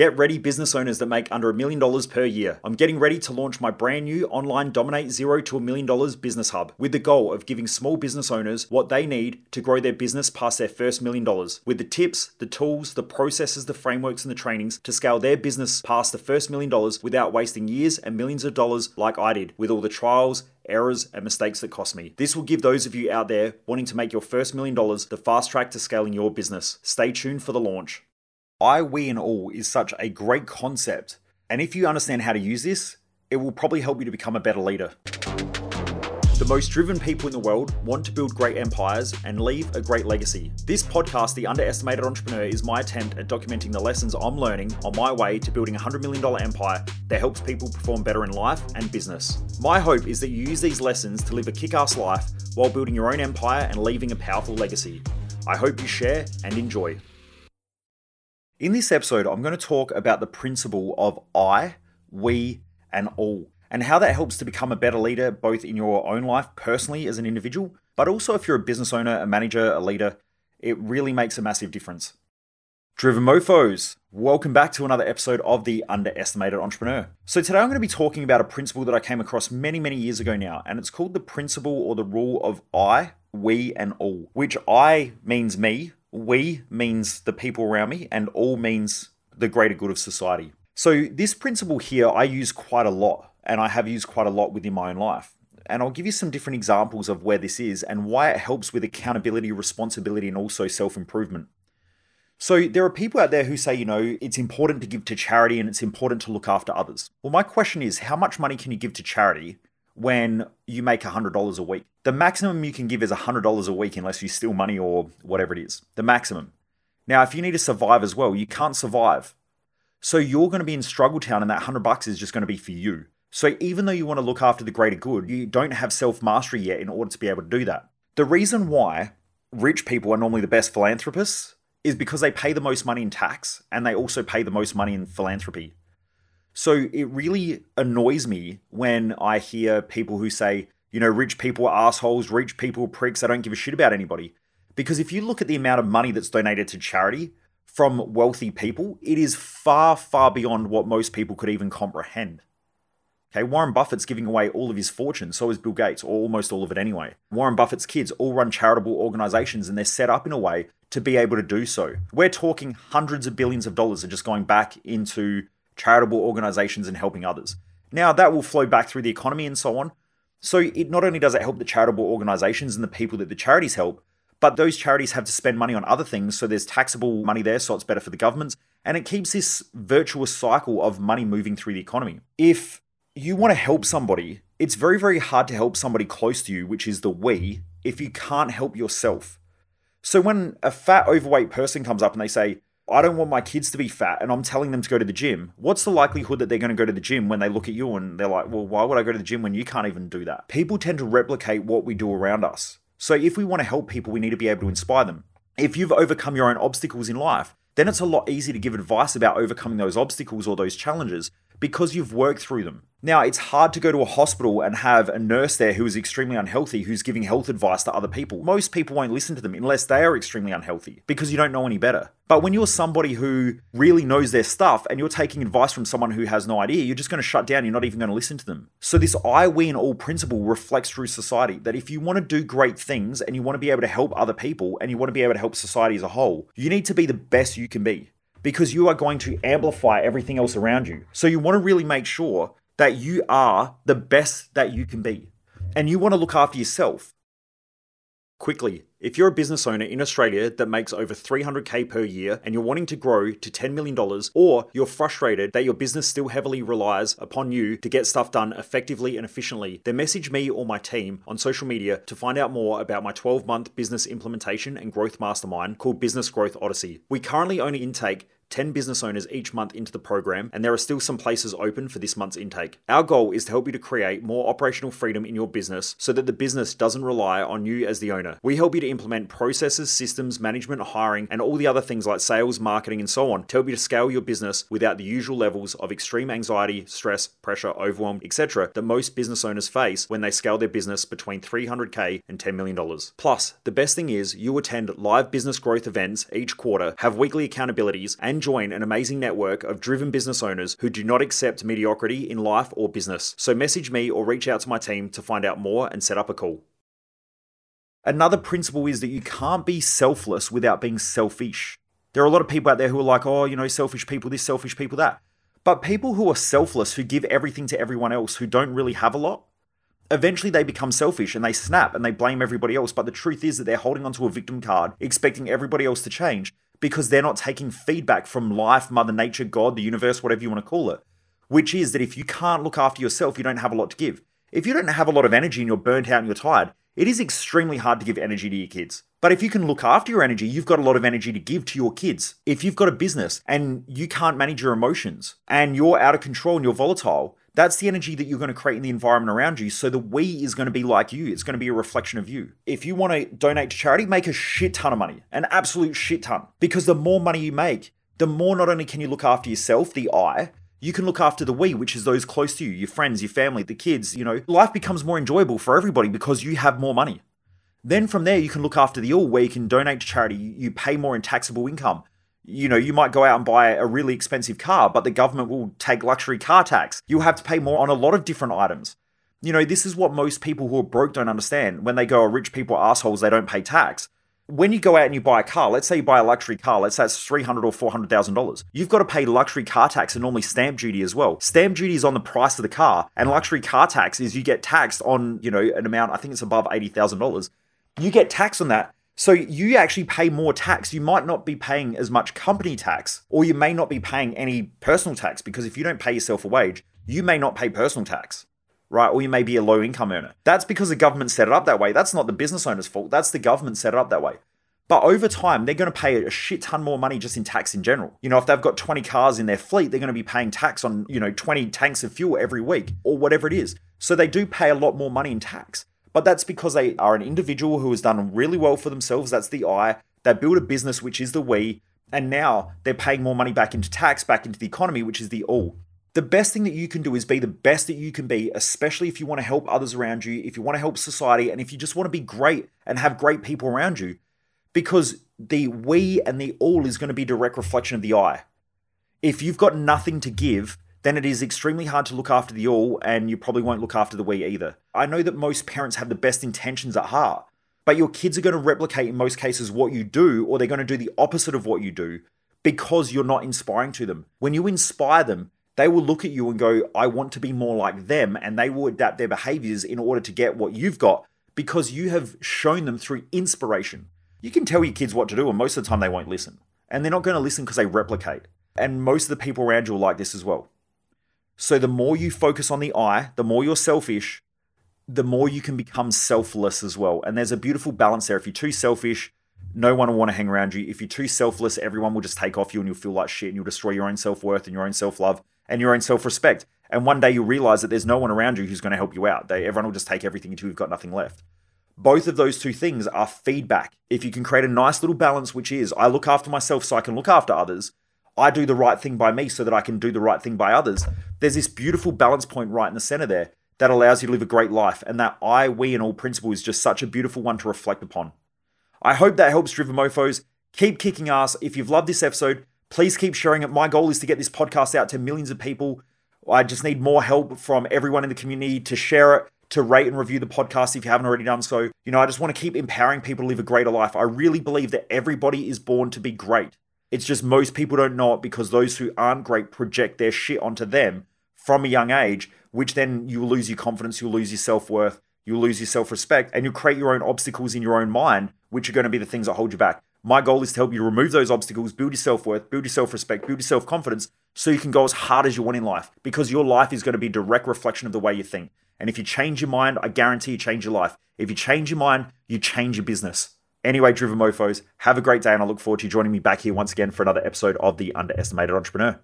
Get ready, business owners that make under a million dollars per year. I'm getting ready to launch my brand new online Dominate Zero to a Million Dollars Business Hub with the goal of giving small business owners what they need to grow their business past their first million dollars with the tips, the tools, the processes, the frameworks, and the trainings to scale their business past the first million dollars without wasting years and millions of dollars like I did with all the trials, errors, and mistakes that cost me. This will give those of you out there wanting to make your first million dollars the fast track to scaling your business. Stay tuned for the launch. I, we, and all is such a great concept. And if you understand how to use this, it will probably help you to become a better leader. The most driven people in the world want to build great empires and leave a great legacy. This podcast, The Underestimated Entrepreneur, is my attempt at documenting the lessons I'm learning on my way to building a $100 million empire that helps people perform better in life and business. My hope is that you use these lessons to live a kick ass life while building your own empire and leaving a powerful legacy. I hope you share and enjoy. In this episode, I'm going to talk about the principle of I, we, and all, and how that helps to become a better leader both in your own life personally as an individual, but also if you're a business owner, a manager, a leader, it really makes a massive difference. Driven Mofos, welcome back to another episode of The Underestimated Entrepreneur. So, today I'm going to be talking about a principle that I came across many, many years ago now, and it's called the principle or the rule of I, we, and all, which I means me, we means the people around me, and all means the greater good of society. So, this principle here I use quite a lot, and I have used quite a lot within my own life. And I'll give you some different examples of where this is and why it helps with accountability, responsibility, and also self improvement. So, there are people out there who say, you know, it's important to give to charity and it's important to look after others. Well, my question is, how much money can you give to charity when you make $100 a week. The maximum you can give is $100 a week unless you steal money or whatever it is. The maximum. Now, if you need to survive as well, you can't survive. So you're going to be in struggle town and that 100 bucks is just going to be for you. So even though you want to look after the greater good, you don't have self-mastery yet in order to be able to do that. The reason why rich people are normally the best philanthropists is because they pay the most money in tax and they also pay the most money in philanthropy. So it really annoys me when I hear people who say, you know, rich people are assholes, rich people are pricks, they don't give a shit about anybody. Because if you look at the amount of money that's donated to charity from wealthy people, it is far, far beyond what most people could even comprehend. Okay, Warren Buffett's giving away all of his fortune, so is Bill Gates, or almost all of it anyway. Warren Buffett's kids all run charitable organizations and they're set up in a way to be able to do so. We're talking hundreds of billions of dollars are just going back into charitable organizations and helping others. Now, that will flow back through the economy and so on. So, it not only does it help the charitable organizations and the people that the charities help, but those charities have to spend money on other things. So, there's taxable money there, so it's better for the governments. And it keeps this virtuous cycle of money moving through the economy. If you want to help somebody, it's very, very hard to help somebody close to you, which is the we, if you can't help yourself. So, when a fat, overweight person comes up and they say, I don't want my kids to be fat and I'm telling them to go to the gym. What's the likelihood that they're going to go to the gym when they look at you and they're like, well, why would I go to the gym when you can't even do that? People tend to replicate what we do around us. So if we want to help people, we need to be able to inspire them. If you've overcome your own obstacles in life, then it's a lot easier to give advice about overcoming those obstacles or those challenges because you've worked through them. Now, it's hard to go to a hospital and have a nurse there who is extremely unhealthy who's giving health advice to other people. Most people won't listen to them unless they are extremely unhealthy because you don't know any better. But when you're somebody who really knows their stuff and you're taking advice from someone who has no idea, you're just going to shut down. You're not even going to listen to them. So, this I, we, and all principle reflects through society that if you want to do great things and you want to be able to help other people and you want to be able to help society as a whole, you need to be the best you can be because you are going to amplify everything else around you. So you want to really make sure that you are the best that you can be. And you want to look after yourself. Quickly, if you're a business owner in Australia that makes over 300k per year and you're wanting to grow to $10 million, or you're frustrated that your business still heavily relies upon you to get stuff done effectively and efficiently, then message me or my team on social media to find out more about my 12 month business implementation and growth mastermind called Business Growth Odyssey. We currently only intake 10 business owners each month into the program, and there are still some places open for this month's intake. Our goal is to help you to create more operational freedom in your business so that the business doesn't rely on you as the owner. We help you to implement processes, systems, management, hiring, and all the other things like sales, marketing, and so on to help you to scale your business without the usual levels of extreme anxiety, stress, pressure, overwhelm, etc. that most business owners face when they scale their business between 300k and $10 million. Plus, the best thing is you attend live business growth events each quarter, have weekly accountabilities, and join an amazing network of driven business owners who do not accept mediocrity in life or business. So message me or reach out to my team to find out more and set up a call. Another principle is that you can't be selfless without being selfish. There are a lot of people out there who are like, oh, you know, selfish people, this, selfish people, that. But people who are selfless, who give everything to everyone else, who don't really have a lot, eventually they become selfish and they snap and they blame everybody else. But the truth is that they're holding onto a victim card, expecting everybody else to change because they're not taking feedback from life, Mother Nature, God, the universe, whatever you want to call it. Which is that if you can't look after yourself, you don't have a lot to give. If you don't have a lot of energy and you're burnt out and you're tired, it is extremely hard to give energy to your kids. But if you can look after your energy, you've got a lot of energy to give to your kids. If you've got a business and you can't manage your emotions and you're out of control and you're volatile, that's the energy that you're going to create in the environment around you. So the we is going to be like you. It's going to be a reflection of you. If you want to donate to charity, make a shit ton of money, an absolute shit ton. Because the more money you make, the more not only can you look after yourself, the I, you can look after the we, which is those close to you, your friends, your family, the kids. You know, life becomes more enjoyable for everybody because you have more money. Then from there, you can look after the all, where you can donate to charity, you pay more in taxable income. You know, you might go out and buy a really expensive car, but the government will take luxury car tax. You'll have to pay more on a lot of different items. You know, this is what most people who are broke don't understand. When they go, oh, rich people are assholes, they don't pay tax when you go out and you buy a car, let's say you buy a luxury car, let's say it's three hundred or four hundred thousand dollars. You've got to pay luxury car tax and normally stamp duty as well. Stamp duty is on the price of the car, and luxury car tax is you get taxed on you know an amount. I think it's above eighty thousand dollars. You get taxed on that. So you actually pay more tax. You might not be paying as much company tax, or you may not be paying any personal tax because if you don't pay yourself a wage, you may not pay personal tax right? Or you may be a low income earner. That's because the government set it up that way. That's not the business owner's fault. That's the government set it up that way. But over time, they're going to pay a shit ton more money just in tax in general. You know, if they've got 20 cars in their fleet, they're going to be paying tax on, you know, 20 tanks of fuel every week or whatever it is. So they do pay a lot more money in tax. But that's because they are an individual who has done really well for themselves. That's the I. They build a business, which is the we. And now they're paying more money back into tax, back into the economy, which is the all the best thing that you can do is be the best that you can be, especially if you want to help others around you, if you want to help society, and if you just want to be great and have great people around you. Because the we and the all is going to be direct reflection of the I. If you've got nothing to give, then it is extremely hard to look after the all, and you probably won't look after the we either. I know that most parents have the best intentions at heart, but your kids are going to replicate in most cases what you do, or they're going to do the opposite of what you do because you're not inspiring to them. When you inspire them, they will look at you and go, I want to be more like them. And they will adapt their behaviors in order to get what you've got because you have shown them through inspiration. You can tell your kids what to do, and most of the time they won't listen. And they're not going to listen because they replicate. And most of the people around you are like this as well. So the more you focus on the I, the more you're selfish, the more you can become selfless as well. And there's a beautiful balance there. If you're too selfish, no one will want to hang around you. If you're too selfless, everyone will just take off you and you'll feel like shit and you'll destroy your own self worth and your own self love and your own self respect. And one day you'll realize that there's no one around you who's going to help you out. They, everyone will just take everything until you've got nothing left. Both of those two things are feedback. If you can create a nice little balance, which is I look after myself so I can look after others, I do the right thing by me so that I can do the right thing by others. There's this beautiful balance point right in the center there that allows you to live a great life. And that I, we, and all principle is just such a beautiful one to reflect upon. I hope that helps Driven Mofos. Keep kicking ass. If you've loved this episode, Please keep sharing it. My goal is to get this podcast out to millions of people. I just need more help from everyone in the community to share it, to rate and review the podcast if you haven't already done so. You know, I just want to keep empowering people to live a greater life. I really believe that everybody is born to be great. It's just most people don't know it because those who aren't great project their shit onto them from a young age, which then you lose your confidence, you'll lose your self worth, you'll lose your self respect, and you'll create your own obstacles in your own mind, which are going to be the things that hold you back. My goal is to help you remove those obstacles, build your self worth, build your self respect, build your self confidence so you can go as hard as you want in life because your life is going to be a direct reflection of the way you think. And if you change your mind, I guarantee you change your life. If you change your mind, you change your business. Anyway, Driven Mofos, have a great day and I look forward to you joining me back here once again for another episode of The Underestimated Entrepreneur.